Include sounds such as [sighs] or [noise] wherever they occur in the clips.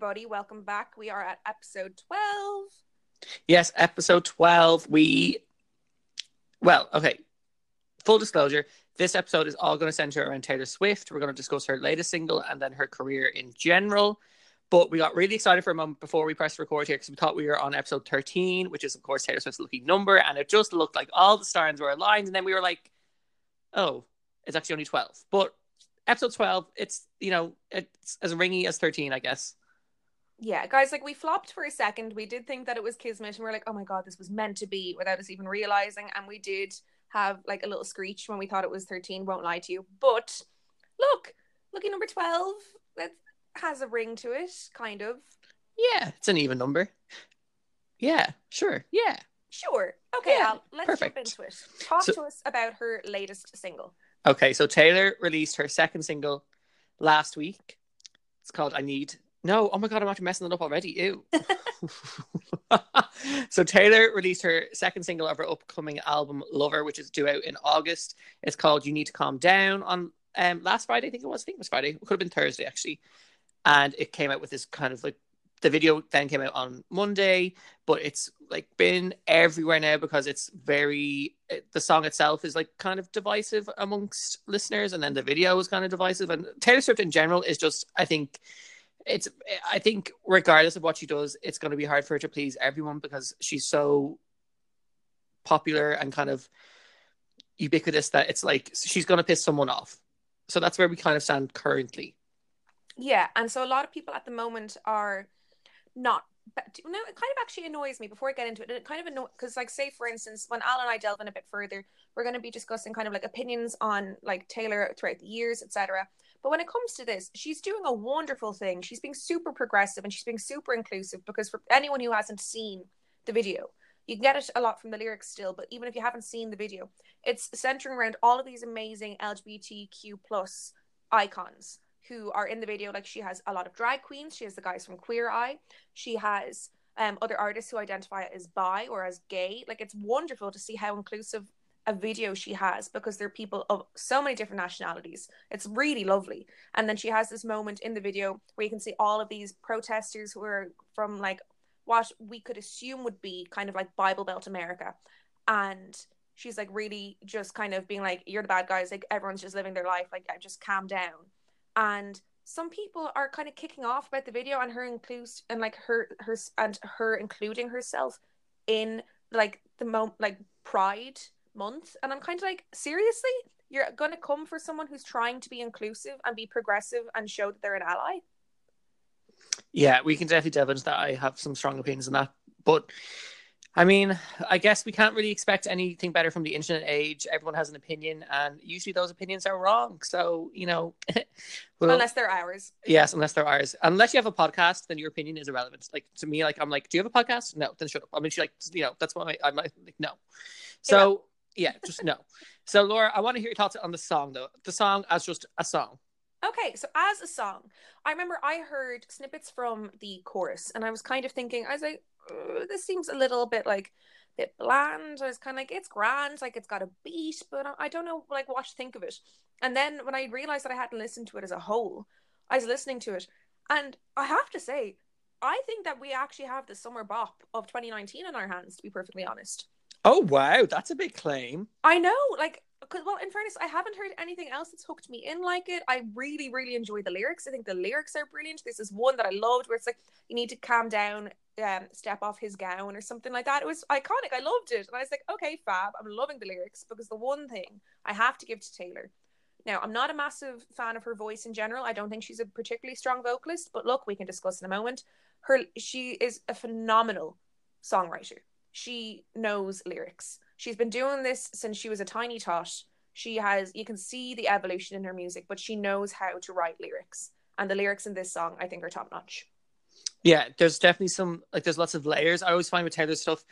Everybody. Welcome back. We are at episode 12. Yes, episode 12. We, well, okay. Full disclosure this episode is all going to center around Taylor Swift. We're going to discuss her latest single and then her career in general. But we got really excited for a moment before we pressed record here because we thought we were on episode 13, which is, of course, Taylor Swift's lucky number. And it just looked like all the stars were aligned. And then we were like, oh, it's actually only 12. But episode 12, it's, you know, it's as ringy as 13, I guess. Yeah, guys, like we flopped for a second. We did think that it was Kismet, and we are like, oh my God, this was meant to be without us even realizing. And we did have like a little screech when we thought it was 13, won't lie to you. But look, lucky number 12, that has a ring to it, kind of. Yeah, it's an even number. Yeah, sure. Yeah. Sure. Okay, Yeah, Al, let's perfect. jump into it. Talk So- to us about her latest single. Okay, so Taylor released her second single last week. It's called I Need. No, oh my god, I'm actually messing it up already. Ew. [laughs] so Taylor released her second single of her upcoming album Lover, which is due out in August. It's called You Need to Calm Down on um last Friday, I think it was. I think it was Friday. It could have been Thursday actually. And it came out with this kind of like the video then came out on Monday, but it's like been everywhere now because it's very the song itself is like kind of divisive amongst listeners, and then the video is kind of divisive. And Taylor Swift in general is just, I think, it's I think regardless of what she does, it's going to be hard for her to please everyone because she's so popular and kind of ubiquitous that it's like she's going to piss someone off. So that's where we kind of stand currently. Yeah, and so a lot of people at the moment are not. But no, it kind of actually annoys me before I get into it. It kind of annoys because, like, say for instance, when Al and I delve in a bit further, we're going to be discussing kind of like opinions on like Taylor throughout the years, etc. But when it comes to this, she's doing a wonderful thing. She's being super progressive and she's being super inclusive because for anyone who hasn't seen the video, you can get it a lot from the lyrics still, but even if you haven't seen the video, it's centering around all of these amazing LGBTQ plus icons who are in the video. Like she has a lot of drag queens. She has the guys from Queer Eye. She has um, other artists who identify as bi or as gay. Like it's wonderful to see how inclusive a video she has because there are people of so many different nationalities. It's really lovely. And then she has this moment in the video where you can see all of these protesters who are from like what we could assume would be kind of like Bible Belt America. And she's like really just kind of being like, You're the bad guys, like everyone's just living their life, like just calm down. And some people are kind of kicking off about the video and her include and like her her and her including herself in like the mo like Pride month. And I'm kind of like, seriously? You're gonna come for someone who's trying to be inclusive and be progressive and show that they're an ally? Yeah, we can definitely delve into that. I have some strong opinions on that. But I mean, I guess we can't really expect anything better from the internet age. Everyone has an opinion, and usually those opinions are wrong. So, you know, [laughs] well, Unless they're ours. yes, unless they're ours. Unless you have a podcast, then your opinion is irrelevant. Like to me, like I'm like, do you have a podcast? No, then shut up. I mean, she like, you know, that's why I'm like, no. So yeah, just no. So Laura, I want to hear your thoughts on the song though. The song as just a song. Okay, so as a song, I remember I heard snippets from the chorus, and I was kind of thinking, I was like, "Uh, this seems a little bit like a bit bland. I was kind of like, it's grand, like it's got a beat, but I- I don't know like what to think of it. And then when I realized that I hadn't listened to it as a whole, I was listening to it, and I have to say, I think that we actually have the summer bop of 2019 in our hands. To be perfectly honest. Oh wow, that's a big claim. I know, like, cause, well, in fairness, I haven't heard anything else that's hooked me in like it. I really, really enjoy the lyrics. I think the lyrics are brilliant. This is one that I loved where it's like, you need to calm down, um, step off his gown or something like that. It was iconic. I loved it. And I was like, okay, fab. I'm loving the lyrics because the one thing I have to give to Taylor. Now, I'm not a massive fan of her voice in general. I don't think she's a particularly strong vocalist, but look, we can discuss in a moment. Her she is a phenomenal songwriter she knows lyrics. She's been doing this since she was a tiny tot. She has, you can see the evolution in her music, but she knows how to write lyrics. And the lyrics in this song, I think, are top notch. Yeah, there's definitely some like there's lots of layers. I always find with Taylor's stuff,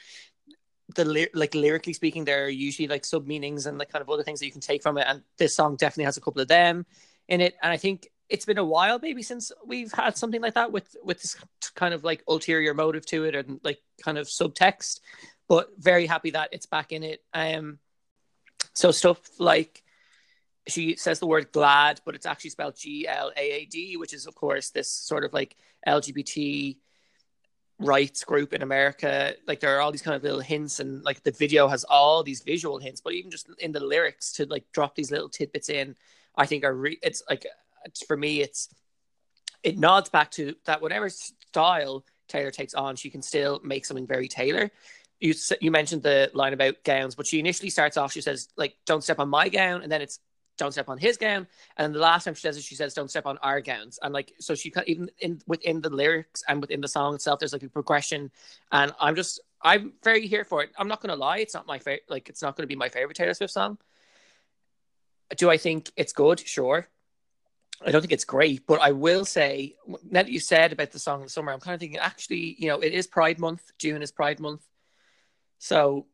the like lyrically speaking, there are usually like sub meanings and like kind of other things that you can take from it. And this song definitely has a couple of them in it. And I think it's been a while maybe since we've had something like that with with this kind of like ulterior motive to it and like kind of subtext. But very happy that it's back in it. Um, so stuff like she says the word glad, but it's actually spelled G L A A D, which is of course this sort of like LGBT rights group in America. Like there are all these kind of little hints, and like the video has all these visual hints, but even just in the lyrics to like drop these little tidbits in, I think are re- it's like for me it's it nods back to that whatever style Taylor takes on, she can still make something very Taylor. You you mentioned the line about gowns, but she initially starts off. She says like, "Don't step on my gown," and then it's don't step on his gown. And then the last time she says it, she says, don't step on our gowns. And like, so she even in within the lyrics and within the song itself, there's like a progression. And I'm just, I'm very here for it. I'm not to lie. It's not my favorite, like, it's not to be my favorite Taylor Swift song. Do I think it's good? Sure. I don't think it's great, but I will say, now that you said about the song in the summer, I'm kind of thinking actually, you know, it is Pride Month. June is Pride Month. So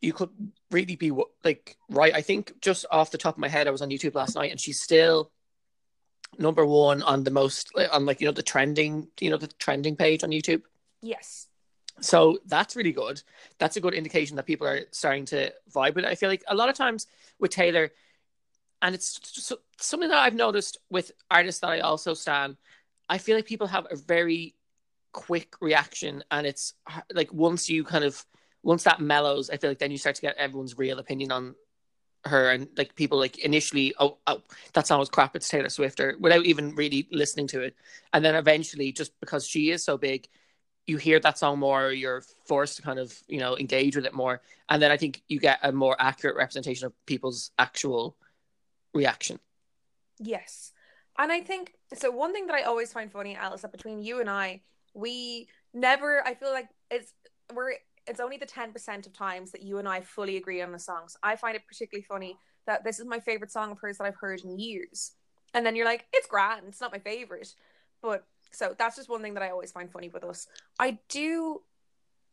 you could really be like right. I think just off the top of my head, I was on YouTube last night, and she's still number one on the most on like you know the trending you know the trending page on YouTube. Yes. So that's really good. That's a good indication that people are starting to vibe with it. I feel like a lot of times with Taylor, and it's something that I've noticed with artists that I also stand. I feel like people have a very quick reaction, and it's like once you kind of once that mellows, I feel like then you start to get everyone's real opinion on her and like people like initially oh, oh that song was crap it's Taylor Swift or without even really listening to it and then eventually just because she is so big you hear that song more you're forced to kind of you know engage with it more and then I think you get a more accurate representation of people's actual reaction yes and I think so one thing that I always find funny Alice that between you and I we never I feel like it's we're it's only the 10% of times that you and I fully agree on the songs. I find it particularly funny that this is my favorite song of hers that I've heard in years. And then you're like, it's grand, it's not my favorite. But so that's just one thing that I always find funny with us. I do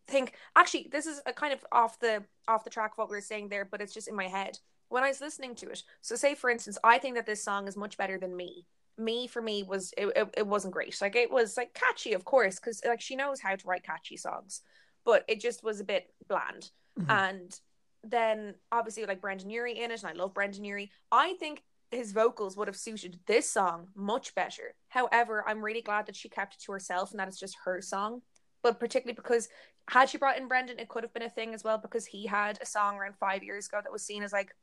think actually this is a kind of off the off the track of what we were saying there, but it's just in my head. When I was listening to it. So say for instance, I think that this song is much better than me. Me for me was it, it, it wasn't great. Like it was like catchy, of course, because like she knows how to write catchy songs but it just was a bit bland. Mm-hmm. And then obviously like Brendon Urie in it, and I love Brendon Urie. I think his vocals would have suited this song much better. However, I'm really glad that she kept it to herself and that it's just her song. But particularly because had she brought in Brendon, it could have been a thing as well because he had a song around five years ago that was seen as like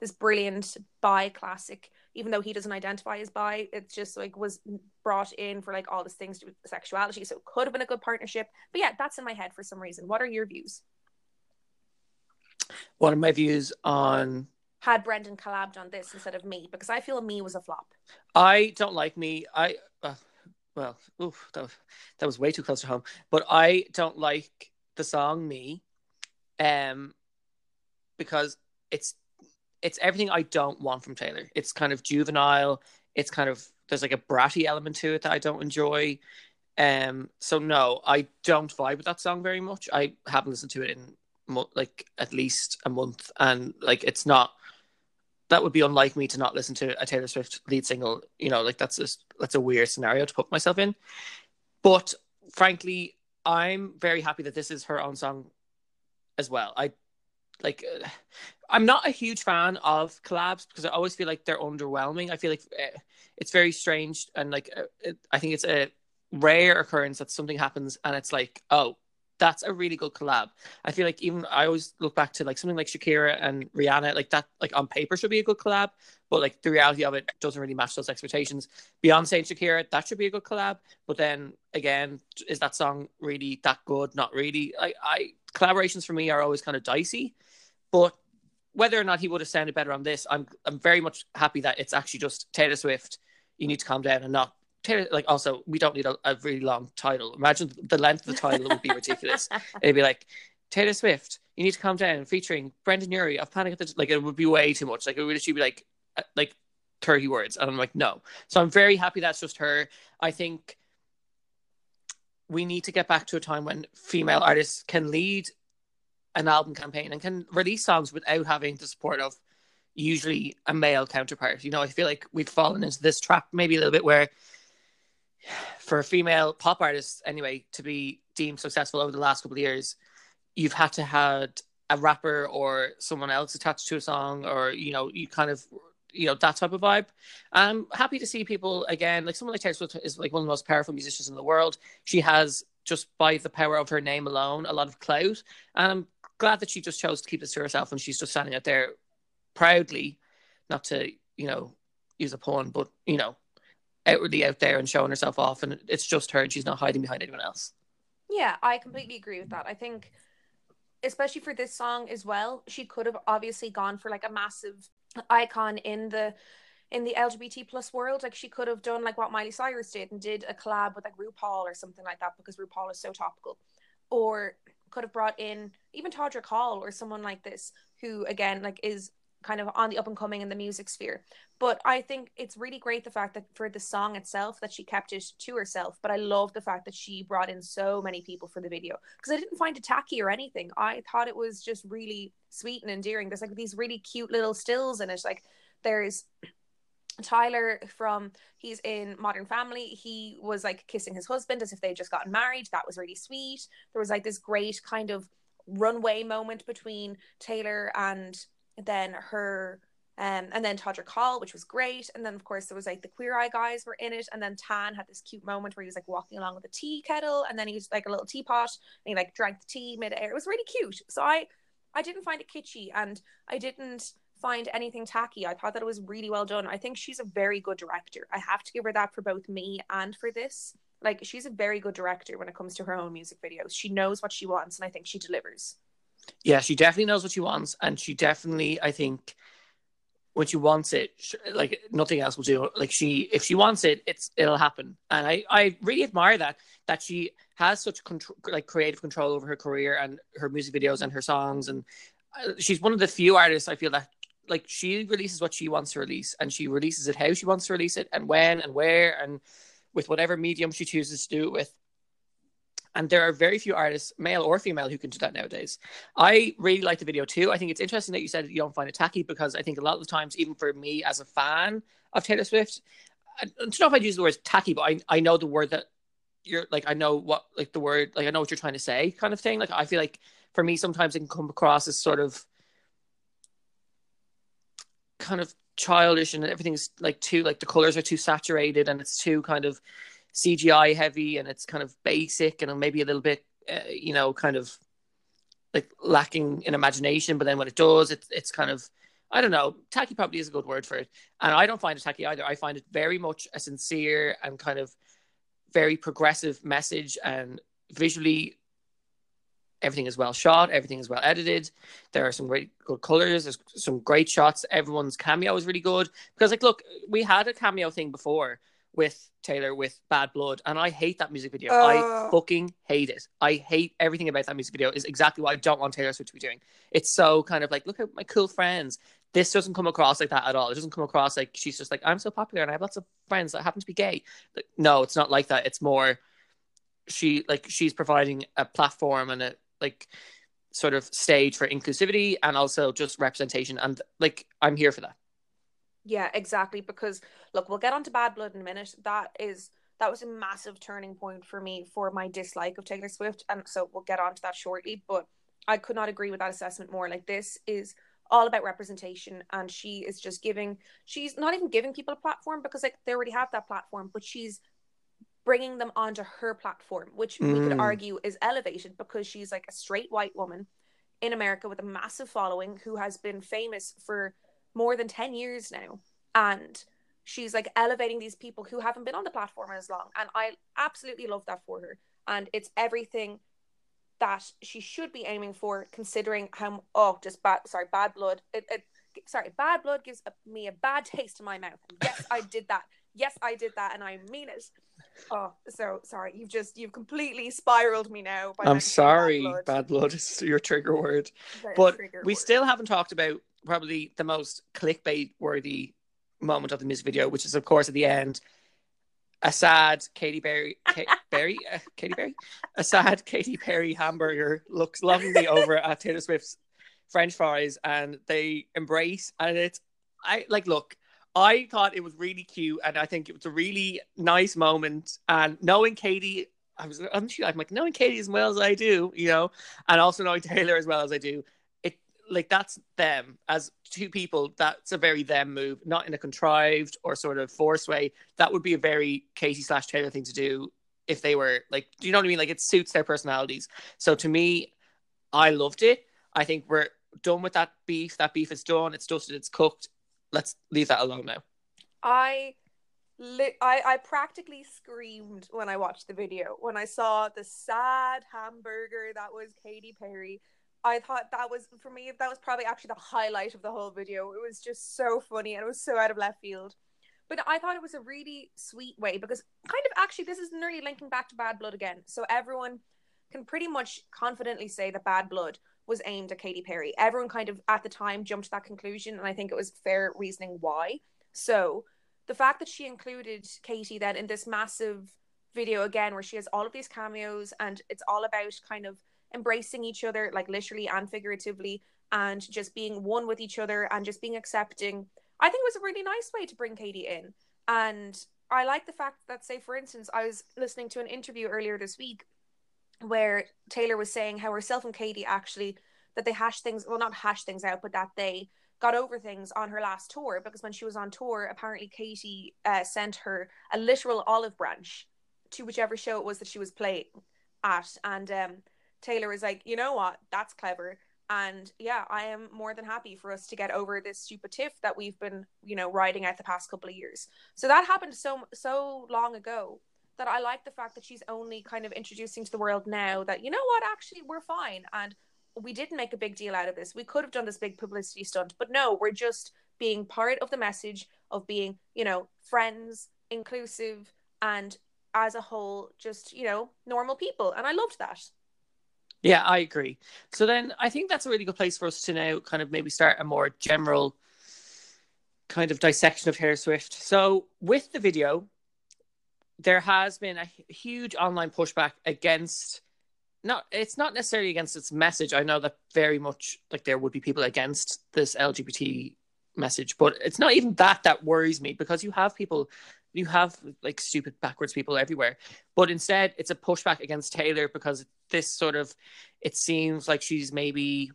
this brilliant bi classic even though he doesn't identify as bi it's just like was brought in for like all these things to do with sexuality so it could have been a good partnership but yeah that's in my head for some reason what are your views what are my views on had Brendon collabed on this instead of me because I feel me was a flop. I don't like me. I uh, well, oof, that was, that was way too close to home. But I don't like the song "Me," um, because it's it's everything I don't want from Taylor. It's kind of juvenile. It's kind of there's like a bratty element to it that I don't enjoy. Um, so no, I don't vibe with that song very much. I haven't listened to it in mo- like at least a month, and like it's not. That would be unlike me to not listen to a Taylor Swift lead single. You know, like that's just that's a weird scenario to put myself in. But frankly, I'm very happy that this is her own song as well. I like I'm not a huge fan of collabs because I always feel like they're underwhelming. I feel like uh, it's very strange and like uh, it, I think it's a rare occurrence that something happens and it's like, oh, that's a really good collab. I feel like even I always look back to like something like Shakira and Rihanna, like that, like on paper should be a good collab, but like the reality of it doesn't really match those expectations. Beyonce and Shakira, that should be a good collab, but then again, is that song really that good? Not really. I, I collaborations for me are always kind of dicey, but whether or not he would have sounded better on this, I'm I'm very much happy that it's actually just Taylor Swift. You need to calm down and not Taylor. Like also, we don't need a, a really long title. Imagine the length of the title would be ridiculous. [laughs] It'd be like Taylor Swift. You need to calm down, featuring Brendon Urie of Panic at the like. It would be way too much. Like it would actually be like uh, like thirty words, and I'm like no. So I'm very happy that's just her. I think we need to get back to a time when female artists can lead an album campaign and can release songs without having the support of usually a male counterpart. You know, I feel like we've fallen into this trap maybe a little bit where for female pop artists anyway to be deemed successful over the last couple of years, you've had to had a rapper or someone else attached to a song, or you know, you kind of you know that type of vibe. I'm happy to see people again. Like someone like Taylor Swift is like one of the most powerful musicians in the world. She has just by the power of her name alone a lot of clout, and I'm glad that she just chose to keep this to herself and she's just standing out there proudly, not to you know use a pun, but you know outwardly out there and showing herself off, and it's just her. and She's not hiding behind anyone else. Yeah, I completely agree with that. I think, especially for this song as well, she could have obviously gone for like a massive icon in the in the LGBT plus world. Like she could have done like what Miley Cyrus did and did a collab with like RuPaul or something like that because RuPaul is so topical. Or could have brought in even Todrick Hall or someone like this who again like is kind of on the up and coming in the music sphere. But I think it's really great the fact that for the song itself that she kept it to herself. But I love the fact that she brought in so many people for the video because I didn't find it tacky or anything. I thought it was just really sweet and endearing. There's like these really cute little stills in it. Like there's Tyler from he's in Modern Family. He was like kissing his husband as if they just gotten married. That was really sweet. There was like this great kind of runway moment between Taylor and then her um, and then Todrick Hall, which was great. And then, of course, there was like the Queer Eye guys were in it. And then Tan had this cute moment where he was like walking along with a tea kettle, and then he was like a little teapot, and he like drank the tea mid-air. It was really cute. So I, I didn't find it kitschy, and I didn't find anything tacky. I thought that it was really well done. I think she's a very good director. I have to give her that for both me and for this. Like she's a very good director when it comes to her own music videos. She knows what she wants, and I think she delivers. Yeah, she definitely knows what she wants, and she definitely, I think, when she wants it, like nothing else will do. Like she, if she wants it, it's it'll happen, and I I really admire that that she has such control, like creative control over her career and her music videos and her songs, and uh, she's one of the few artists I feel that like she releases what she wants to release, and she releases it how she wants to release it, and when and where, and with whatever medium she chooses to do it with. And there are very few artists, male or female, who can do that nowadays. I really like the video too. I think it's interesting that you said you don't find it tacky because I think a lot of the times, even for me as a fan of Taylor Swift, I don't know if I'd use the word tacky, but I, I know the word that you're like, I know what, like the word, like I know what you're trying to say kind of thing. Like I feel like for me, sometimes it can come across as sort of kind of childish and everything's like too, like the colors are too saturated and it's too kind of, CGI heavy and it's kind of basic and maybe a little bit, uh, you know, kind of like lacking in imagination. But then when it does, it's it's kind of I don't know. Tacky probably is a good word for it, and I don't find it tacky either. I find it very much a sincere and kind of very progressive message, and visually everything is well shot, everything is well edited. There are some great good colors, there's some great shots. Everyone's cameo is really good because, like, look, we had a cameo thing before with Taylor with Bad Blood, and I hate that music video. Uh... I fucking hate it. I hate everything about that music video. Is exactly what I don't want Taylor Swift to be doing. It's so kind of like, look at my cool friends. This doesn't come across like that at all. It doesn't come across like she's just like, I'm so popular and I have lots of friends that happen to be gay. Like, no, it's not like that. It's more she like she's providing a platform and a like sort of stage for inclusivity and also just representation. And like I'm here for that. Yeah, exactly. Because look, we'll get on to Bad Blood in a minute. That is that was a massive turning point for me for my dislike of Taylor Swift, and so we'll get on to that shortly. But I could not agree with that assessment more. Like this is all about representation, and she is just giving. She's not even giving people a platform because like they already have that platform, but she's bringing them onto her platform, which mm. we could mm. argue is elevated because she's like a straight white woman in America with a massive following who has been famous for more than 10 years now. And she's like elevating these people who haven't been on the platform as long. And I absolutely love that for her. And it's everything that she should be aiming for, considering how, oh, just bad, sorry, bad blood. It, it, sorry, bad blood gives me a bad [laughs] taste in my mouth. yes, I did that. Yes, I did that, and I mean it. Oh, so sorry. You've just you've completely spiraled me now. I'm sorry. Bad blood. bad blood. is [laughs] your trigger word, but trigger we word. still haven't talked about probably the most clickbait worthy moment of the music video, which is of course at the end. A sad Katy Perry, [laughs] K- Berry, uh, Katy Perry, a sad Katy Perry hamburger looks lovingly over at Taylor Swift's French fries, and they embrace, and it's I like look. I thought it was really cute, and I think it was a really nice moment. And knowing Katy, I was I'm, I'm like knowing Katy as well as I do, you know, and also knowing Taylor as well as I do, It like that's them as two people. That's a very them move, not in a contrived or sort of forced way. That would be a very Katy slash Taylor thing to do if they were like, do you know what I mean? Like it suits their personalities. So to me, I loved it. I think we're done with that beef. That beef is done. It's dusted. It's cooked. Let's leave that alone now. I li- I I practically screamed when I watched the video when I saw the sad hamburger that was Katy Perry. I thought that was for me that was probably actually the highlight of the whole video. It was just so funny and it was so out of left field. But I thought it was a really sweet way because kind of actually this is nearly linking back to Bad Blood again. So everyone can pretty much confidently say that Bad Blood was aimed at Katy Perry. Everyone kind of at the time jumped to that conclusion, and I think it was fair reasoning why. So the fact that she included Katy then in this massive video again, where she has all of these cameos, and it's all about kind of embracing each other, like literally and figuratively, and just being one with each other and just being accepting. I think it was a really nice way to bring Katy in. And I like the fact that, say, for instance, I was listening to an interview earlier this week where Taylor was saying how herself and Katy actually that they hash things well not hash things out but that they got over things on her last tour because when she was on tour apparently Katy uh, sent her a literal olive branch to whichever show it was that she was playing at. And um, Taylor was like you know what? That's clever. And yeah I am more than happy for us to get over this stupid tiff that we've been you know riding out the past couple of years. So that happened so so long ago that I like the fact that she's only kind of introducing to the world now that you know what actually we're fine and we didn't make a big deal out of this. We could have done this big publicity stunt, but no, we're just being part of the message of being, you know, friends, inclusive, and as a whole, just, you know, normal people. And I loved that. Yeah, I agree. So then I think that's a really good place for us to now kind of maybe start a more general kind of dissection of Taylor Swift. So with the video, there has been a huge online pushback against not it's not necessarily against its message. I know that very much like there would be people against this LGBT message, but it's not even that that worries me because you have people you have like stupid backwards people everywhere. But instead it's a pushback against Taylor because this sort of it seems like she's maybe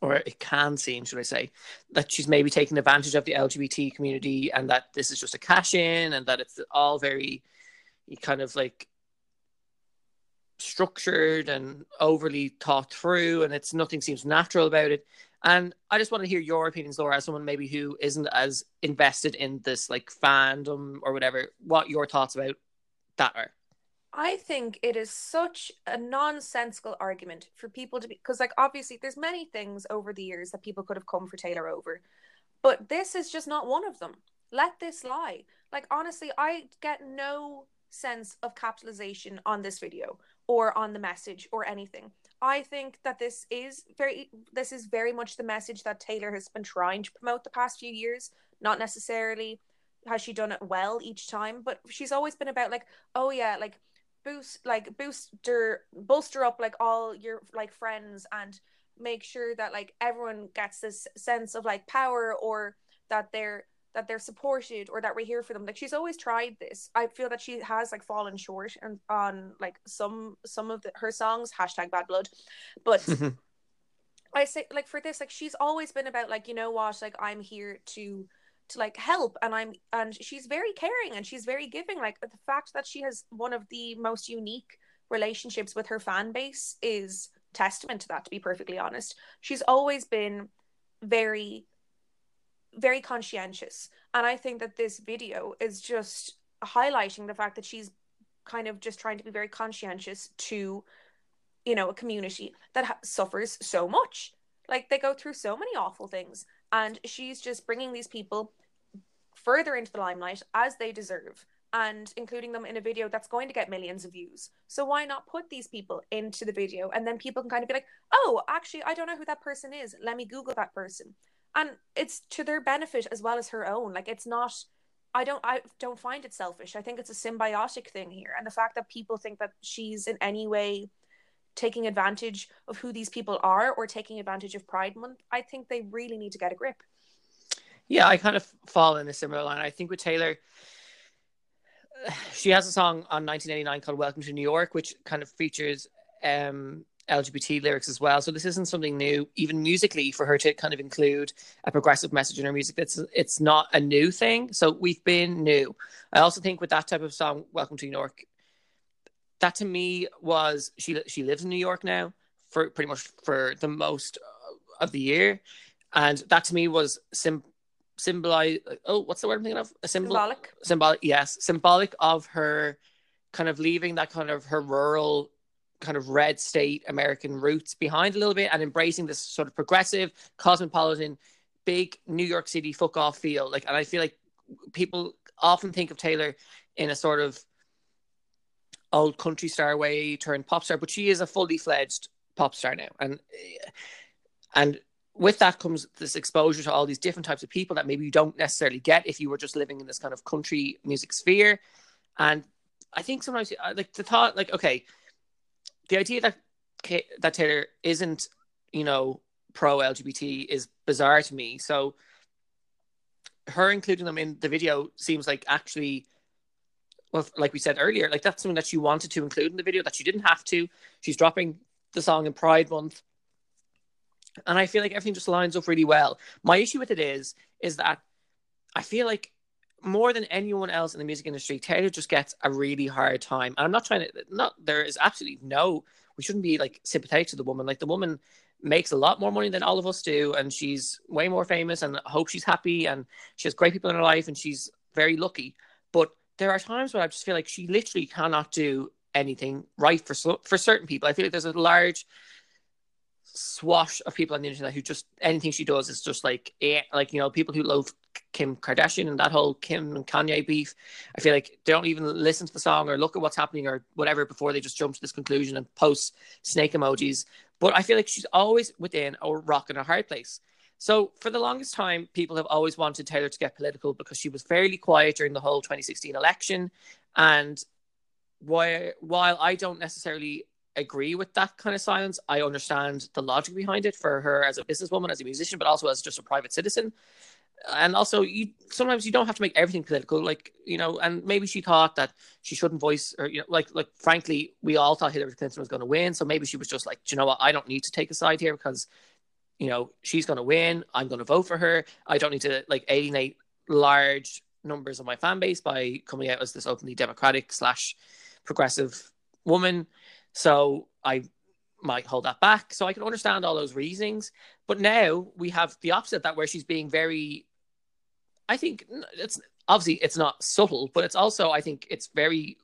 or it can seem, should I say, that she's maybe taking advantage of the LGBT community and that this is just a cash in and that it's all very kind of like structured and overly thought through and it's nothing seems natural about it. And I just want to hear your opinions, Laura, as someone maybe who isn't as invested in this like fandom or whatever, what your thoughts about that are. I think it is such a nonsensical argument for people to be because like obviously there's many things over the years that people could have come for Taylor over. But this is just not one of them. Let this lie. Like honestly, I get no sense of capitalization on this video or on the message or anything. I think that this is very this is very much the message that Taylor has been trying to promote the past few years, not necessarily has she done it well each time, but she's always been about like, oh yeah, like boost like booster bolster up like all your like friends and make sure that like everyone gets this sense of like power or that they're that they're supported or that we're here for them. Like she's always tried this. I feel that she has like fallen short and on like some some of the, her songs hashtag bad blood. But [laughs] mm-hmm. i say like for this like she's always been about like you know what like i'm here to to like help and i'm and she's very caring and she's very giving like the fact that she has one of the most unique relationships with her fan base is testament to that to be perfectly honest. She's always been very very conscientious and i think that this video is just highlighting the fact that she's kind of just trying to be very conscientious to you know a community that ha- suffers so much. Like they go through so many awful things and she's just bringing these people further into the limelight as they deserve and including them in a video that's going to get millions of views. So why not put these people into the video and then people can kind of be like, "Oh, actually I don't know who that person is. Let me google that person." And it's to their benefit as well as her own. Like it's not I don't I don't find it selfish. I think it's a symbiotic thing here. And the fact that people think that she's in any way taking advantage of who these people are or taking advantage of Pride Month, I think they really need to get a grip. Yeah, I kind of fall in a similar line. I think with Taylor, she has a song on 1989 called "Welcome to New York," which kind of features um, LGBT lyrics as well. So this isn't something new, even musically, for her to kind of include a progressive message in her music. It's it's not a new thing. So we've been new. I also think with that type of song, "Welcome to New York," that to me was she she lives in New York now for pretty much for the most uh, of the year, and that to me was sim symbolize. Oh, what's the word I'm thinking of? A symbol. Symbolic. Symbolic. Yes, symbolic of her kind of leaving that kind of her rural kind of red state American roots behind a little bit and embracing this sort of progressive, cosmopolitan, big New York City fuck off feel. Like, and I feel like people often think of Taylor in a sort of old country star way turned pop star, but she is a fully fledged pop star now, and and with that comes this exposure to all these different types of people that maybe you don't necessarily get if you were just living in this kind of country music sphere, and I think sometimes like the thought like okay the idea that that Taylor isn't, you know, pro LGBT is bizarre to me. So her including them in the video seems like actually well like we said earlier like that's something that she wanted to include in the video that she didn't have to she's dropping the song in pride month and i feel like everything just lines up really well my issue with it is is that i feel like more than anyone else in the music industry, Taylor just gets a really hard time. And I'm not trying to not there is absolutely no we shouldn't be like sympathetic to the woman. Like the woman makes a lot more money than all of us do, and she's way more famous and I hope she's happy and she has great people in her life and she's very lucky. But there are times where I just feel like she literally cannot do anything right for for certain people. I feel like there's a large swash of people on the internet who just anything she does is just like eh, like you know people who love Kim Kardashian and that whole Kim and Kanye beef. I feel like they don't even listen to the song or look at what's happening or whatever before they just jump to this conclusion and post snake emojis. But I feel like she's always within a rock and a hard place. So for the longest time, people have always wanted Taylor to get political because she was fairly quiet during the whole 2016 election. And while while I don't necessarily agree with that kind of silence, I understand the logic behind it for her as a businesswoman, as a musician, but also as just a private citizen. And also you sometimes you don't have to make everything political like you know and maybe she thought that she shouldn't voice or you know like like frankly we all thought hillary clinton was going to win. So maybe she was just like you know what? I don't need to take a side here because you know she's going to win i'm going to vote for her i don't need to like alienate large numbers of my fan base by coming out as this openly democratic slash progressive woman so i might hold that back so i can understand all those reasons but now we have the opposite that where she's being very I think it's obviously it's not subtle, but it's also I think it's very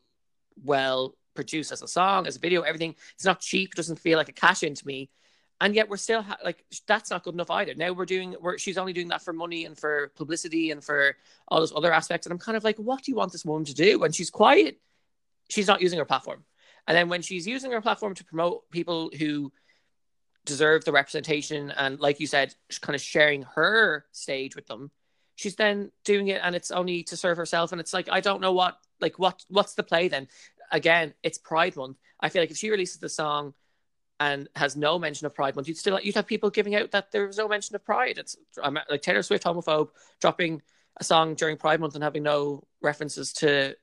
well produced as a song, as a video, everything. It's not cheap; doesn't feel like a cash in to me. And yet we're still ha- like that's not good enough either. Now we're doing we're she's only doing that for money and for publicity and for all those other aspects. And I'm kind of like, what do you want this woman to do? When she's quiet, she's not using her platform. And then when she's using her platform to promote people who deserve the representation and, like you said, kind of sharing her stage with them, she's then doing it and it's only to serve herself and it's like i don't know what like what what's the play then again it's pride month i feel like if she releases the song and has no mention of pride month. You'd still you'd have people giving out that there was no mention of pride. It's like taylor swift homophobe dropping a song during pride month and having no references to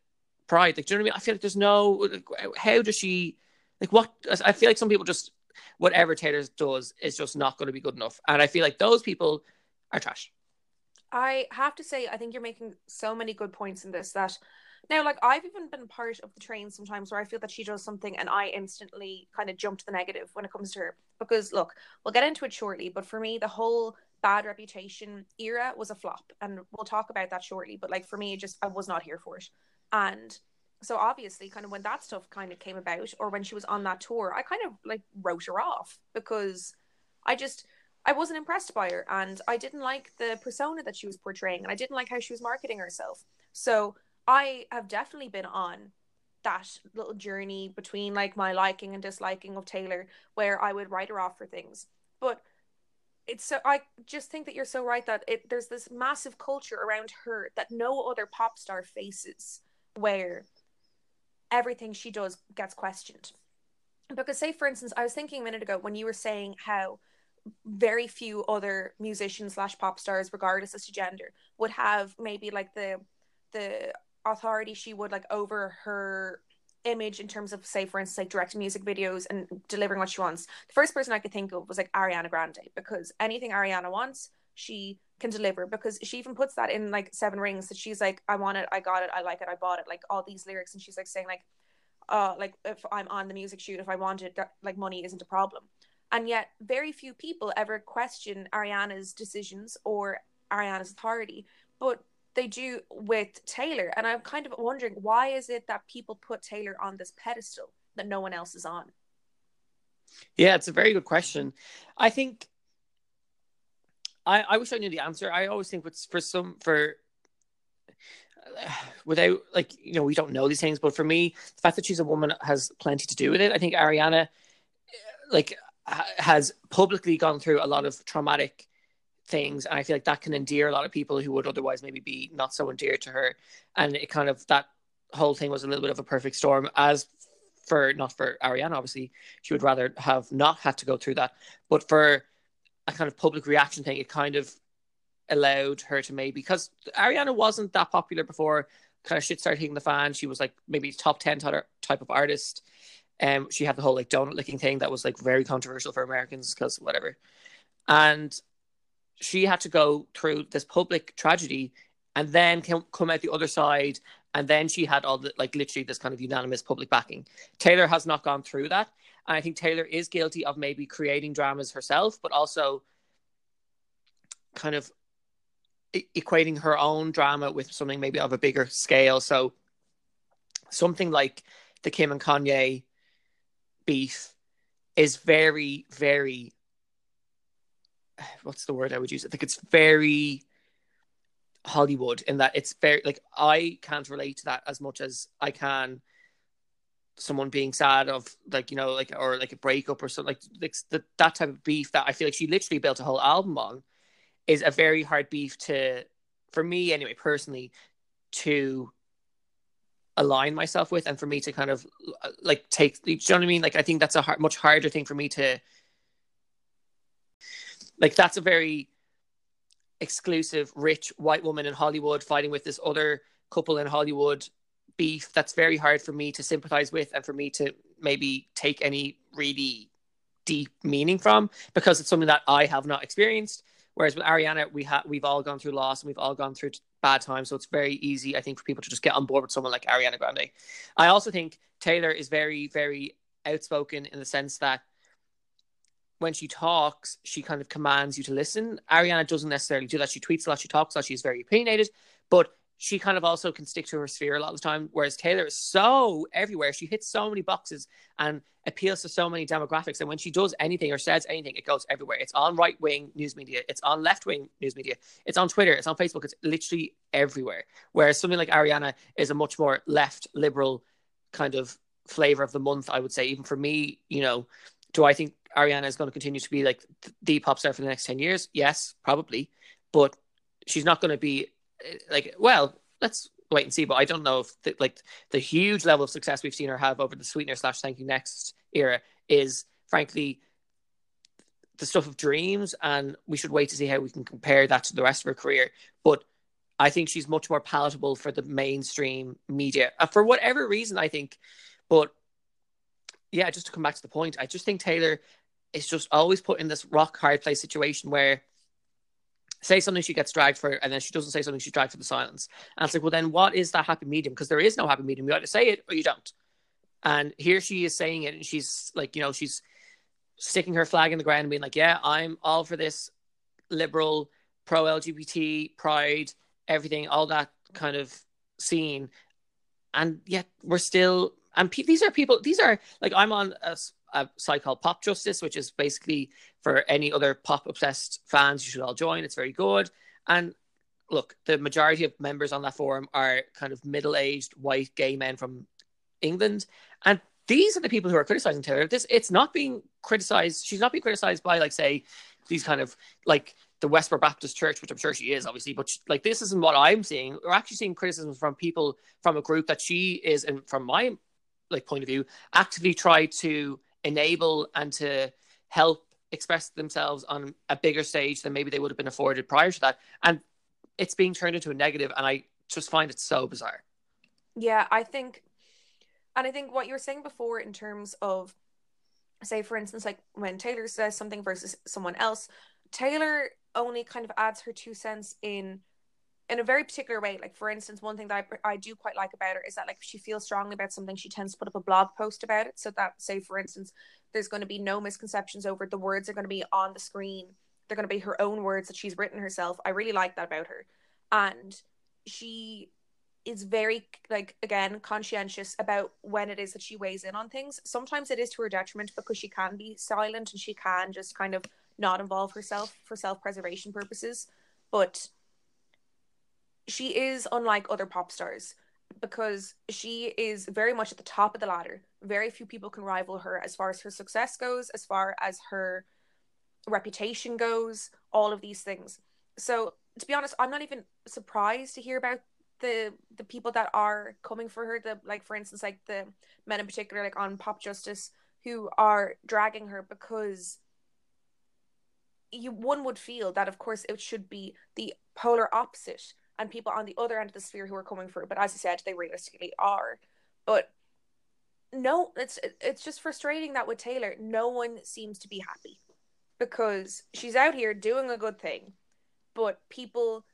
pride. Like do you know what i mean? I feel like there's no how does she like what i feel like some people just whatever taylor does is just not going to be good enough. And i feel like those people are trash. I have to say, I think you're making so many good points in this that now, like, I've even been part of the train sometimes where I feel that she does something and I instantly kind of jump to the negative when it comes to her. Because, look, we'll get into it shortly, but for me, the whole bad reputation era was a flop. And we'll talk about that shortly. But, like, for me, just, I was not here for it. And so, obviously, kind of when that stuff kind of came about or when she was on that tour, I kind of like wrote her off because I just I wasn't impressed by her and I didn't like the persona that she was portraying and I didn't like how she was marketing herself. So I have definitely been on that little journey between like my liking and disliking of Taylor where I would write her off for things. But it's so I just think that you're so right that it there's this massive culture around her that no other pop star faces where everything she does gets questioned. Because say for instance, I was thinking a minute ago when you were saying how very few other musicians slash pop stars, regardless as to gender, would have maybe like the the authority she would like over her image in terms of say for instance like direct music videos and delivering what she wants. The first person i could think of was like ariana grande because anything ariana wants she can deliver because she even puts that in like seven rings that she's like i want it i got it i like it i bought it like all these lyrics and she's like saying like uh like if i'm on the music shoot if i want it that, like money isn't a problem. And yet very few people ever question ariana's decisions or ariana's authority but they do with taylor and i'm kind of wondering why is it that people put taylor on this pedestal that no one else is on yeah it's a very good question i think I, I wish I knew the answer. I always think what's for some for [sighs] without like you know we don't know these things, but for me, the fact that she's a woman has plenty to do with it. I think Ariana like has publicly gone through a lot of traumatic things, and I feel like that can endear a lot of people who would otherwise maybe be not so endeared to her. And it kind of that whole thing was a little bit of a perfect storm as for not for Ariana, obviously, she would rather have not had to go through that. But for a kind of public reaction thing, it kind of allowed her to maybe because Ariana wasn't that popular before kind of shit started hitting the fan. She was like maybe top 10 type of artist. Um, she had the whole like donut licking thing that was like very controversial for Americans because whatever. And she had to go through this public tragedy and then come, out the other side. And then she had all the like literally this kind of unanimous public backing. Taylor has not gone through that. And I think Taylor is guilty of maybe creating dramas herself, but also kind of equating her own drama with something maybe of a bigger scale. So something like the Kim and Kanye beef is very, very [sighs] what's the word I would use? I think it's very Hollywood in that it's very like I can't relate to that as much as I can someone being sad of like you know like or like a breakup or something like, like the, that type of beef that I feel like she literally built a whole album on is a very hard beef to for me anyway personally to align myself with and for me to kind of uh, like take you know what I mean like I think that's a hard, much harder thing for me to like that's a very exclusive rich white woman in Hollywood fighting with this other couple in Hollywood beef that's very hard for me to sympathize with and for me to maybe take any really deep meaning from because it's something that I have not experienced. Whereas with Ariana, we have we've all gone through loss and we've all gone through bad times, so it's very easy, I think, for people to just get on board with someone like Ariana Grande. I also think Taylor is very, very outspoken in the sense that when she talks, she kind of commands you to listen. Ariana doesn't necessarily do that. She tweets a lot, she talks a lot, she's very opinionated, but she kind of also can stick to her sphere a lot of the time. Whereas Taylor is so everywhere. She hits so many boxes and appeals to so many demographics. And when she does anything or says anything, it goes everywhere. It's on right wing news media, it's on left wing news media, it's on Twitter, it's on Facebook, it's literally everywhere. Whereas something like Ariana is a much more left liberal kind of flavor of the month, I would say. Even for me, you know, do I think Ariana is going to continue to be like the pop star for the next 10 years? Yes, probably. But she's not going to be like well let's wait and see but i don't know if the, like the huge level of success we've seen her have over the sweetener slash thank you next era is frankly the stuff of dreams and we should wait to see how we can compare that to the rest of her career but i think she's much more palatable for the mainstream media uh, for whatever reason i think but yeah just to come back to the point i just think taylor is just always put in this rock hard place situation where say something she gets dragged for and then she doesn't say something she's dragged for the silence. And it's like well then what is that happy medium? Because there is no happy medium. You either say it or you don't. And here she is saying it and she's like you know she's sticking her flag in the ground and being like yeah i'm all for this liberal pro lgbt pride everything all that kind of scene. And yet we're still and pe- these are people these are like i'm on a, a site called Pop Justice, which is basically for any other pop obsessed fans. You should all join. It's very good. And look, the majority of members on that forum are kind of middle aged white gay men from England, and these are the people who are criticizing Taylor. This it's not being criticized. She's not being criticized by like say these kind of like the Westboro Baptist Church, which I'm sure she is obviously, but she, like this isn't what I'm seeing. We're actually seeing criticisms from people from a group that she is, and from my like point of view, actively try to enable and to help express themselves on a bigger stage than maybe they would have been afforded prior to that. And it's being turned into a negative, and I just find it so bizarre. Yeah, I think And I think what you were saying before in terms of, say, for instance, like when Taylor says something versus someone else, Taylor only kind of adds her two cents in in a very particular way. Like for instance, one thing that I, I do quite like about her is that like she feels strongly about something, she tends to put up a blog post about it. So that say for instance, there's going to be no misconceptions over it. the words are going to be on the screen. They're going to be her own words that she's written herself. I really like that about her, and she is very like again conscientious about when it is that she weighs in on things. Sometimes it is to her detriment because she can be silent and she can just kind of not involve herself for self-preservation purposes, but she is unlike other pop stars because she is very much at the top of the ladder. Very few people can rival her as far as her success goes, as far as her reputation goes, all of these things. So, to be honest, I'm not even surprised to hear about the the people that are coming for her the like for instance like the men in particular like on pop justice who are dragging her because you one would feel that of course it should be the polar opposite and people on the other end of the sphere who are coming through. but as i said they realistically are but no it's it's just frustrating that with taylor no one seems to be happy because she's out here doing a good thing but people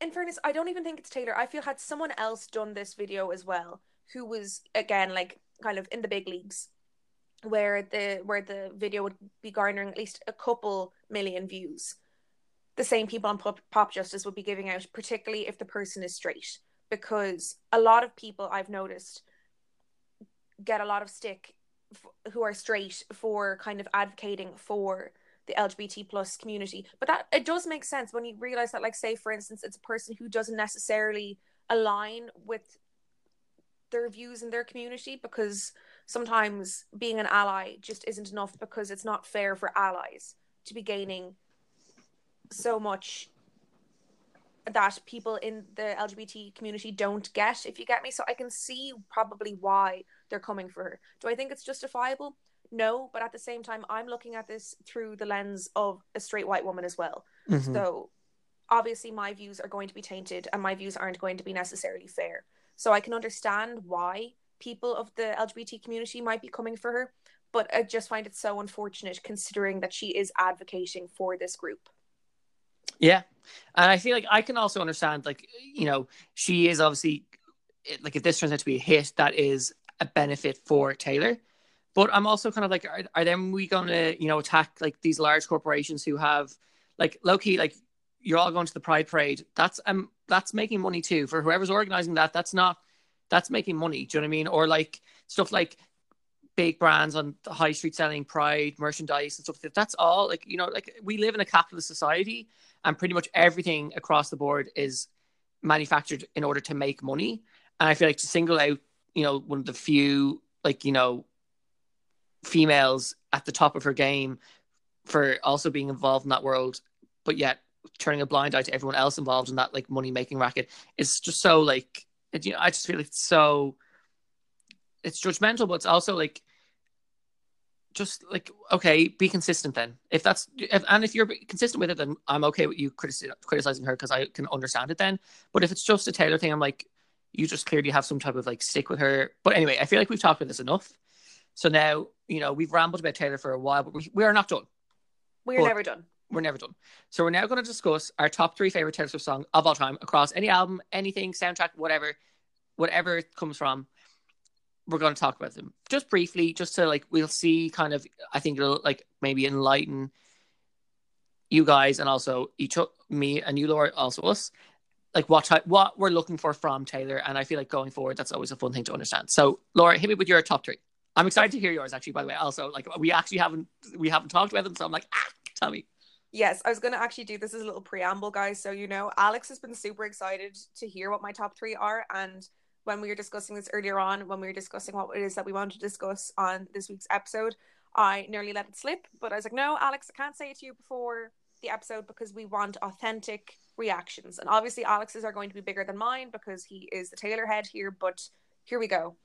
in fairness, I don't even think it's Taylor. I feel had someone else done this video as well, who was again like kind of in the big leagues, where the where the video would be garnering at least a couple million views. The same people on Pop, Pop Justice would be giving out, particularly if the person is straight, because a lot of people I've noticed get a lot of stick f- who are straight for kind of advocating for the LGBT plus community. But that it does make sense when you realize that, like, say for instance, it's a person who doesn't necessarily align with their views in their community because sometimes being an ally just isn't enough because it's not fair for allies to be gaining so much that people in the LGBT community don't get, if you get me. So I can see probably why they're coming for her. Do I think it's justifiable? no but at the same time i'm looking at this through the lens of a straight white woman as well mm-hmm. so obviously my views are going to be tainted and my views aren't going to be necessarily fair so i can understand why people of the lgbt community might be coming for her but i just find it so unfortunate considering that she is advocating for this group yeah and i feel like i can also understand like you know she is obviously like if this turns out to be a hit that is a benefit for taylor but I'm also kind of like, are, are then we going to, you know, attack like these large corporations who have, like, low key, like, you're all going to the Pride Parade. That's um, that's making money too for whoever's organizing that. That's not, that's making money. Do you know what I mean? Or like stuff like big brands on the high street selling Pride merchandise and stuff. That's all. Like you know, like we live in a capitalist society, and pretty much everything across the board is manufactured in order to make money. And I feel like to single out, you know, one of the few like you know females at the top of her game for also being involved in that world, but yet turning a blind eye to everyone else involved in that like money making racket is just so like it, you know I just feel like it's so it's judgmental, but it's also like just like okay, be consistent then. If that's if and if you're consistent with it, then I'm okay with you criticizing her because I can understand it then. But if it's just a Taylor thing, I'm like, you just clearly have some type of like stick with her. But anyway, I feel like we've talked about this enough. So now, you know, we've rambled about Taylor for a while, but we, we are not done. We're never done. We're never done. So we're now going to discuss our top three favorite Taylor Swift song of all time across any album, anything, soundtrack, whatever, whatever it comes from. We're going to talk about them just briefly, just to like we'll see kind of. I think it'll like maybe enlighten you guys and also each me and you, Laura, also us, like what type, what we're looking for from Taylor. And I feel like going forward, that's always a fun thing to understand. So, Laura, hit me with your top three. I'm excited to hear yours actually. By the way, also like we actually haven't we haven't talked about them, so I'm like, ah, tell me. Yes, I was going to actually do this as a little preamble, guys. So you know, Alex has been super excited to hear what my top three are, and when we were discussing this earlier on, when we were discussing what it is that we wanted to discuss on this week's episode, I nearly let it slip, but I was like, no, Alex, I can't say it to you before the episode because we want authentic reactions. And obviously, Alex's are going to be bigger than mine because he is the Taylor head here. But here we go.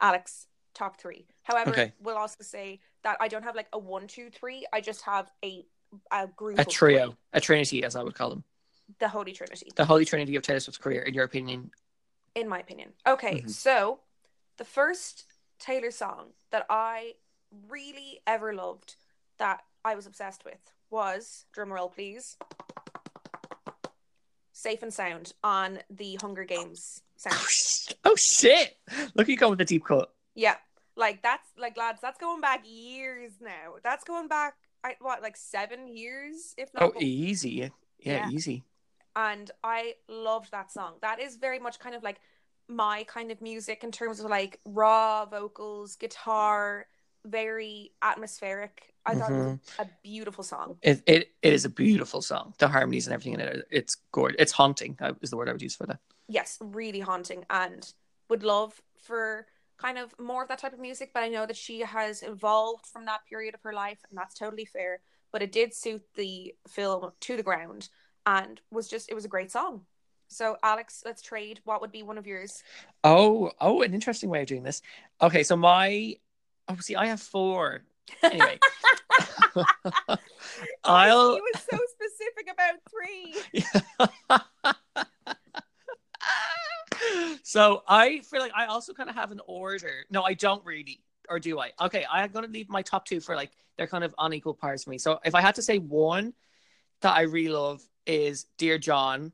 Alex, top three. However, okay. we'll also say that I don't have like a one, two, three. I just have a a group, a trio, a trinity, as I would call them. The Holy Trinity. The Holy Trinity of Taylor Swift's career, in your opinion. In my opinion. Okay, mm-hmm. so the first Taylor song that I really ever loved that I was obsessed with was drumroll please. Safe and Sound on the Hunger Games sound. Oh shit! Look, you go with the deep cut. Yeah, like that's like lads, that's going back years now. That's going back, I, what, like seven years, if not. Oh, easy. Yeah, Yeah. easy. And I loved that song. That is very much kind of like my kind of music in terms of like raw vocals, guitar, very atmospheric. I thought it was Mm-hmm. a beautiful song. It, it it is a beautiful song. The harmonies and everything in it, it's gorgeous. It's haunting. uh, Is the word I would use for that. Yes, really haunting, and would love for kind of more of that type of music. But I know that she has evolved from that period of her life, and that's totally fair. But it did suit the film to the ground, and was just it was a great song. So Alex, let's trade. What would be one of yours? Oh, oh, an interesting way of doing this. Okay, so my oh, see, I have four. Anyway, [laughs] oh, I'll. He was so specific about three. [laughs] so I feel like I also kind of have an order. No, I don't really, or do I? Okay, I'm gonna leave my top two for like they're kind of unequal parts for me. So if I had to say one that I really love is Dear John.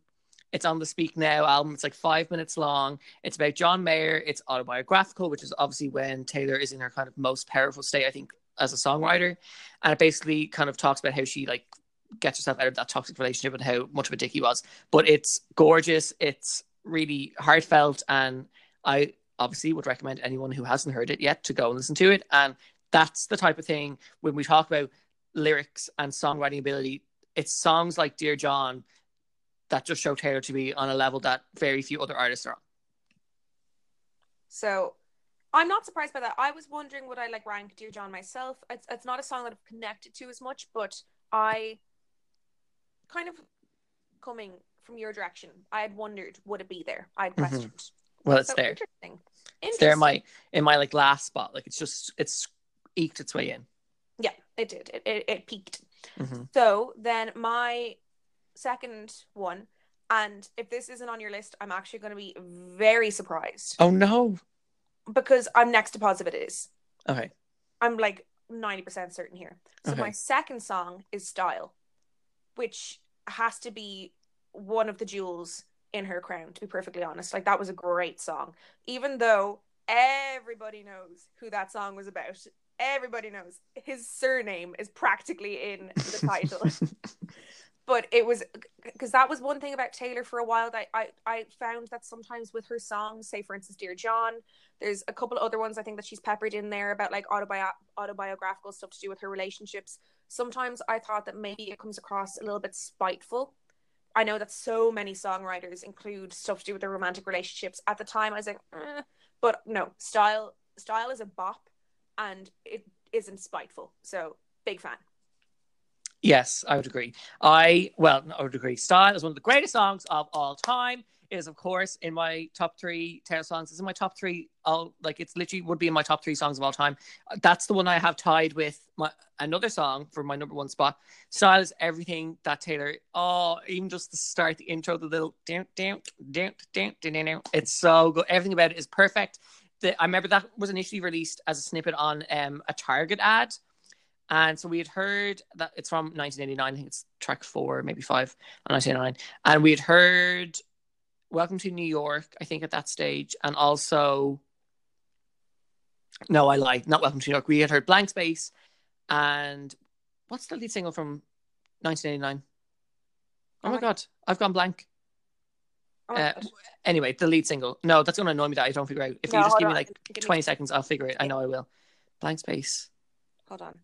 It's on the Speak Now album. It's like five minutes long. It's about John Mayer. It's autobiographical, which is obviously when Taylor is in her kind of most powerful state, I think, as a songwriter. And it basically kind of talks about how she like gets herself out of that toxic relationship and how much of a dick he was. But it's gorgeous. It's really heartfelt, and I obviously would recommend anyone who hasn't heard it yet to go and listen to it. And that's the type of thing when we talk about lyrics and songwriting ability. It's songs like Dear John that just show Taylor to be on a level that very few other artists are on. So I'm not surprised by that. I was wondering would I like rank Dear John myself. It's it's not a song that I've connected to as much, but I kind of coming from your direction. I had wondered would it be there. I had Mhm. questioned. Well, it's So there. Interesting. It's there in my in my like last spot. Like it's just it's eked its way in. Yeah, it did. It it, it peaked. Hmm So then my second one, and if this isn't on your list, I'm actually going to be very surprised Oh no. because I'm next to positive it is. Okay. I'm like 90% certain here. So Okay. my second song is Style, which has to be one of the jewels in her crown, to be perfectly honest. Like that was a great song. Even though everybody knows who that song was about. Everybody knows his surname is practically in the title. [laughs] [laughs] but it was because that was one thing about Taylor for a while that I, I found that sometimes with her songs, say for instance, Dear John, there's a couple other ones I think that she's peppered in there about like autobi- autobiographical stuff to do with her relationships. Sometimes I thought that maybe it comes across a little bit spiteful. I know that so many songwriters include stuff to do with their romantic relationships. At the time, I was like, eh. but no, style style is a bop, and it isn't spiteful. So big fan. Yes, I would agree. I well, I would agree. Style is one of the greatest songs of all time. It is of course in my top three Taylor songs. It's in my top three. All like it's literally would be in my top three songs of all time. That's the one I have tied with my another song for my number one spot. Style is everything that Taylor. Oh, even just the start, the intro, the little down, down, down, down, down, down. It's so good. Everything about it is perfect. The, I remember that was initially released as a snippet on um, a Target ad. And so we had heard that it's from 1989. I think it's track four, maybe five on 1989. And we had heard Welcome to New York, I think, at that stage. And also, no, I lied, not Welcome to New York. We had heard Blank Space. And what's the lead single from 1989? Oh, Oh my my- God, I've gone blank. Oh Uh, Anyway, the lead single. No, that's going to annoy me that I don't figure out. If No, you just give me like Give me- 20 seconds, I'll figure it. I know I will. Blank Space. Hold on.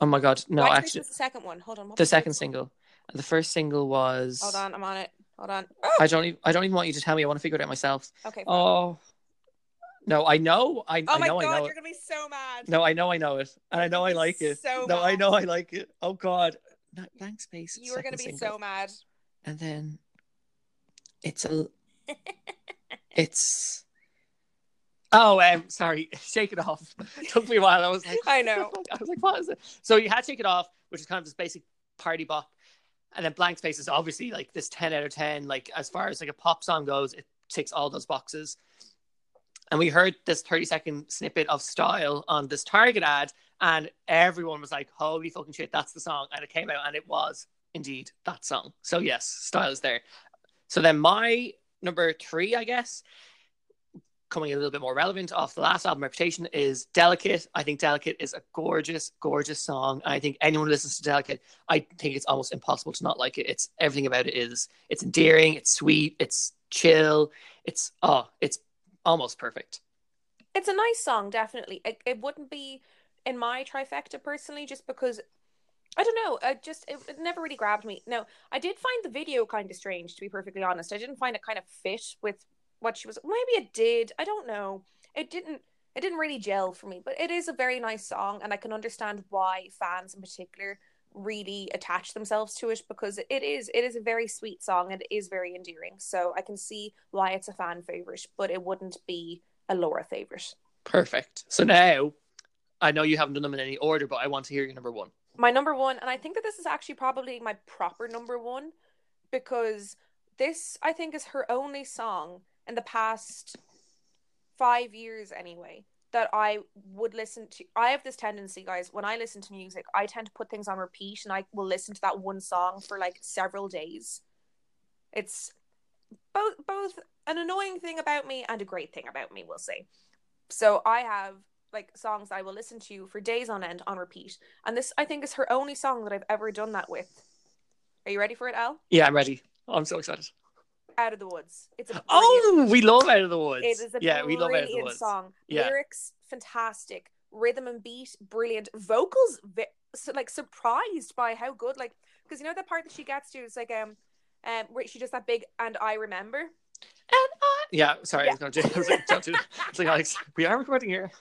Oh my God. No, Space actually, the second one. Hold on. what the second single. The first single was. Hold on, I'm on it. Hold on. I don't. Even, I don't even want you to tell me. I want to figure it out myself. Okay. fine. Oh. No, I know. I, Oh I my know. I god, know. you're It. gonna be so mad. No, I know. I know it, and I know I like it. So no, I know I like it. Oh God. Blank space. You are gonna be single. so mad. And then, it's a. [laughs] it's. Oh, um, sorry. [laughs] Shake it off. [laughs] Took me a while. I was like, I know. I was like, what is it? So you had Shake It Off, which is kind of this basic party bop. And then Blank Space is obviously like this 10 out of 10. Like, as far as like a pop song goes, it ticks all those boxes. and we heard this 30 second snippet of style on this target ad and everyone was like holy fucking shit that's the song and it came out and it was indeed that song so yes style is there so then my number three i guess coming a little bit more relevant off the last album reputation is delicate. I think delicate is a gorgeous gorgeous song. I think anyone who listens to delicate i think it's almost impossible to not like it. It's everything about it is it's endearing it's sweet it's chill it's oh it's almost perfect. It's a nice song, definitely. It, it wouldn't be in my trifecta personally, just because I don't know. I just it, it never really grabbed me. No, I did find the video kind of strange, to be perfectly honest. I didn't find it kind of fit with what she was. Maybe it did. I don't know. It didn't. It didn't really gel for me. But it is a very nice song, and I can understand why fans in particular really attach themselves to it because it is it is a very sweet song and it is very endearing. So I can see why it's a fan favorite, but it wouldn't be a Laura favorite. perfect so now i know you haven't done them in any order but i want to hear your number one my number one, and I think that this is actually probably my proper number one because this, I think, is her only song in the past five years, anyway, that I would listen to. I have this tendency, guys, when I listen to music, I tend to put things on repeat and I will listen to that one song for like several days. It's both both an annoying thing about me and a great thing about me, we'll say. So I have like songs I will listen to for days on end on repeat. And this I think is her only song that I've ever done that with. Are you ready for it, Al? yeah i'm ready i'm so excited Out of the Woods. It's a brilliant, oh we love out of the woods it is a yeah we love out of the brilliant woods song. Yeah. Lyrics fantastic, rhythm and beat brilliant, vocals vi- so, like surprised by how good like because you know that part that she gets to is like um um where she does that big and I remember. And I... yeah sorry Yeah. i was going to I was like, don't do [laughs] it's like alex we are recording here. [laughs]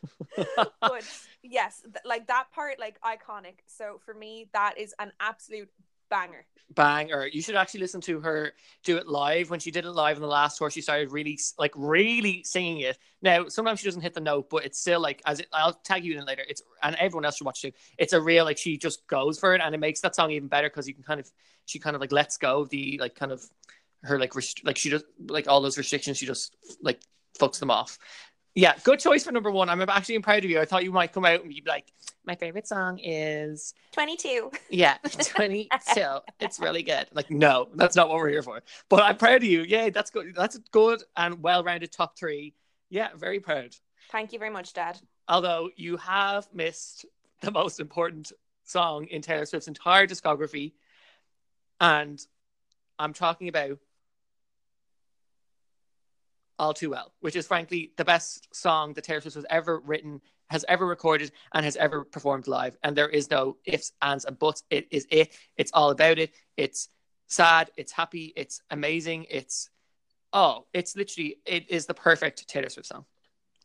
But [laughs] yes, th- like that part like iconic. So for me that is an absolute banger. bang or you should actually listen to her do it live. When she did it live in the last tour she started really like really singing it. Now sometimes she doesn't hit the note but it's still like as it, i'll tag you in later. It's and everyone else should watch it too. It's a real like she just goes for it and it makes that song even better because you can kind of she kind of like lets go of the like kind of her like rest- like she just like all those restrictions she just like fucks them off yeah good choice for number one i'm actually proud of you i thought you might come out and be like my favorite song is 22. yeah, 22. [laughs] it's really good. Like, no, that's not what we're here for. But I'm proud of you. Yeah, that's good. That's a good and well rounded top three. Yeah, very proud. Thank you very much, Dad. Although you have missed the most important song in Taylor Swift's entire discography. And I'm talking about All Too Well, which is frankly the best song that Taylor Swift has ever written, has ever recorded, and has ever performed live. And there is no ifs, ands, and buts. It is it. It's all about it. It's sad. It's happy. It's amazing. It's oh, it's literally it is the perfect Taylor Swift song.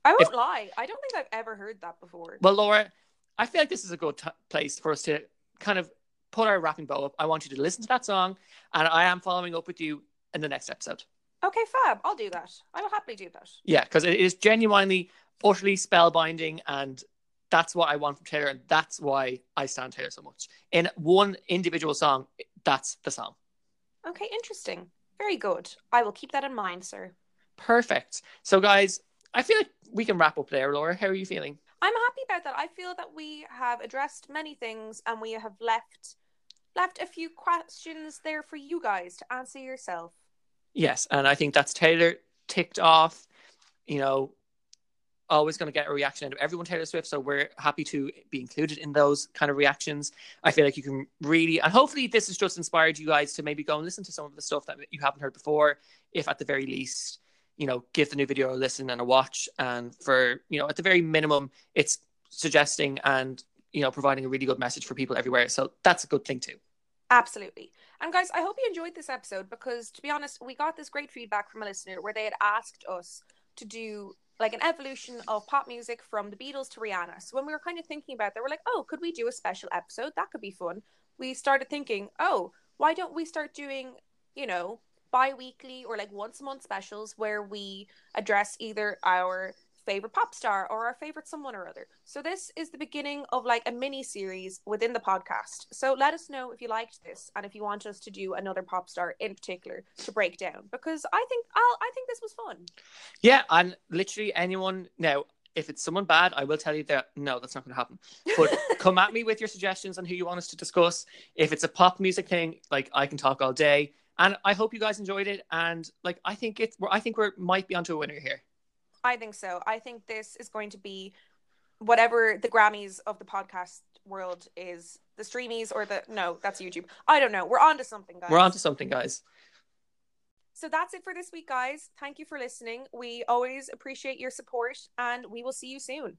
I won't If- lie. I don't think I've ever heard that before. Well, Laura, I feel like this is a good t- place for us to kind of put our wrapping bow up. I want you to listen to that song, and I am following up with you in the next episode. Okay, fab. I'll do that. I will happily do that. Yeah, because it is genuinely, utterly spellbinding, and that's what I want from Taylor, and that's why I stand Taylor so much. In one individual song, that's the song. Okay, interesting. Very good. I will keep that in mind, sir. Perfect. So, guys, I feel like we can wrap up there. Laura, how are you feeling? I'm happy about that. I feel that we have addressed many things and we have left left a few questions there for you guys to answer yourself. Yes, and I think that's Taylor ticked off. You know, always going to get a reaction out of everyone Taylor Swift, so we're happy to be included in those kind of reactions. I feel like you can really, and hopefully, this has just inspired you guys to maybe go and listen to some of the stuff that you haven't heard before, if at the very least, you know, give the new video a listen and a watch. And for, you know, at the very minimum, it's suggesting and, you know, providing a really good message for people everywhere. So that's a good thing too. Absolutely. And guys, I hope you enjoyed this episode because to be honest, we got this great feedback from a listener where they had asked us to do like an evolution of pop music from the Beatles to Rihanna. So when we were kind of thinking about that, we're like, oh, could we do a special episode? That could be fun. We started thinking, oh, why don't we start doing, you know, bi weekly or like once a month specials where we address either our favorite pop star or our favorite someone or other. So this is the beginning of like a mini series within the podcast. So let us know if you liked this and if you want us to do another pop star in particular to break down because I think I'll I think this was fun. Yeah, and literally anyone now. If it's someone bad, I will tell you that no, that's not going to happen. But [laughs] come at me with your suggestions on who you want us to discuss. If it's a pop music thing, like I can talk all day. And I hope you guys enjoyed it. And like I think it's, I think we might be onto a winner here. I think so. I think this is going to be whatever the Grammys of the podcast world is. The Streamys or the no, that's YouTube. I don't know. We're on to something, guys. We're on to something, guys. So that's it for this week, guys. Thank you for listening. We always appreciate your support and we will see you soon.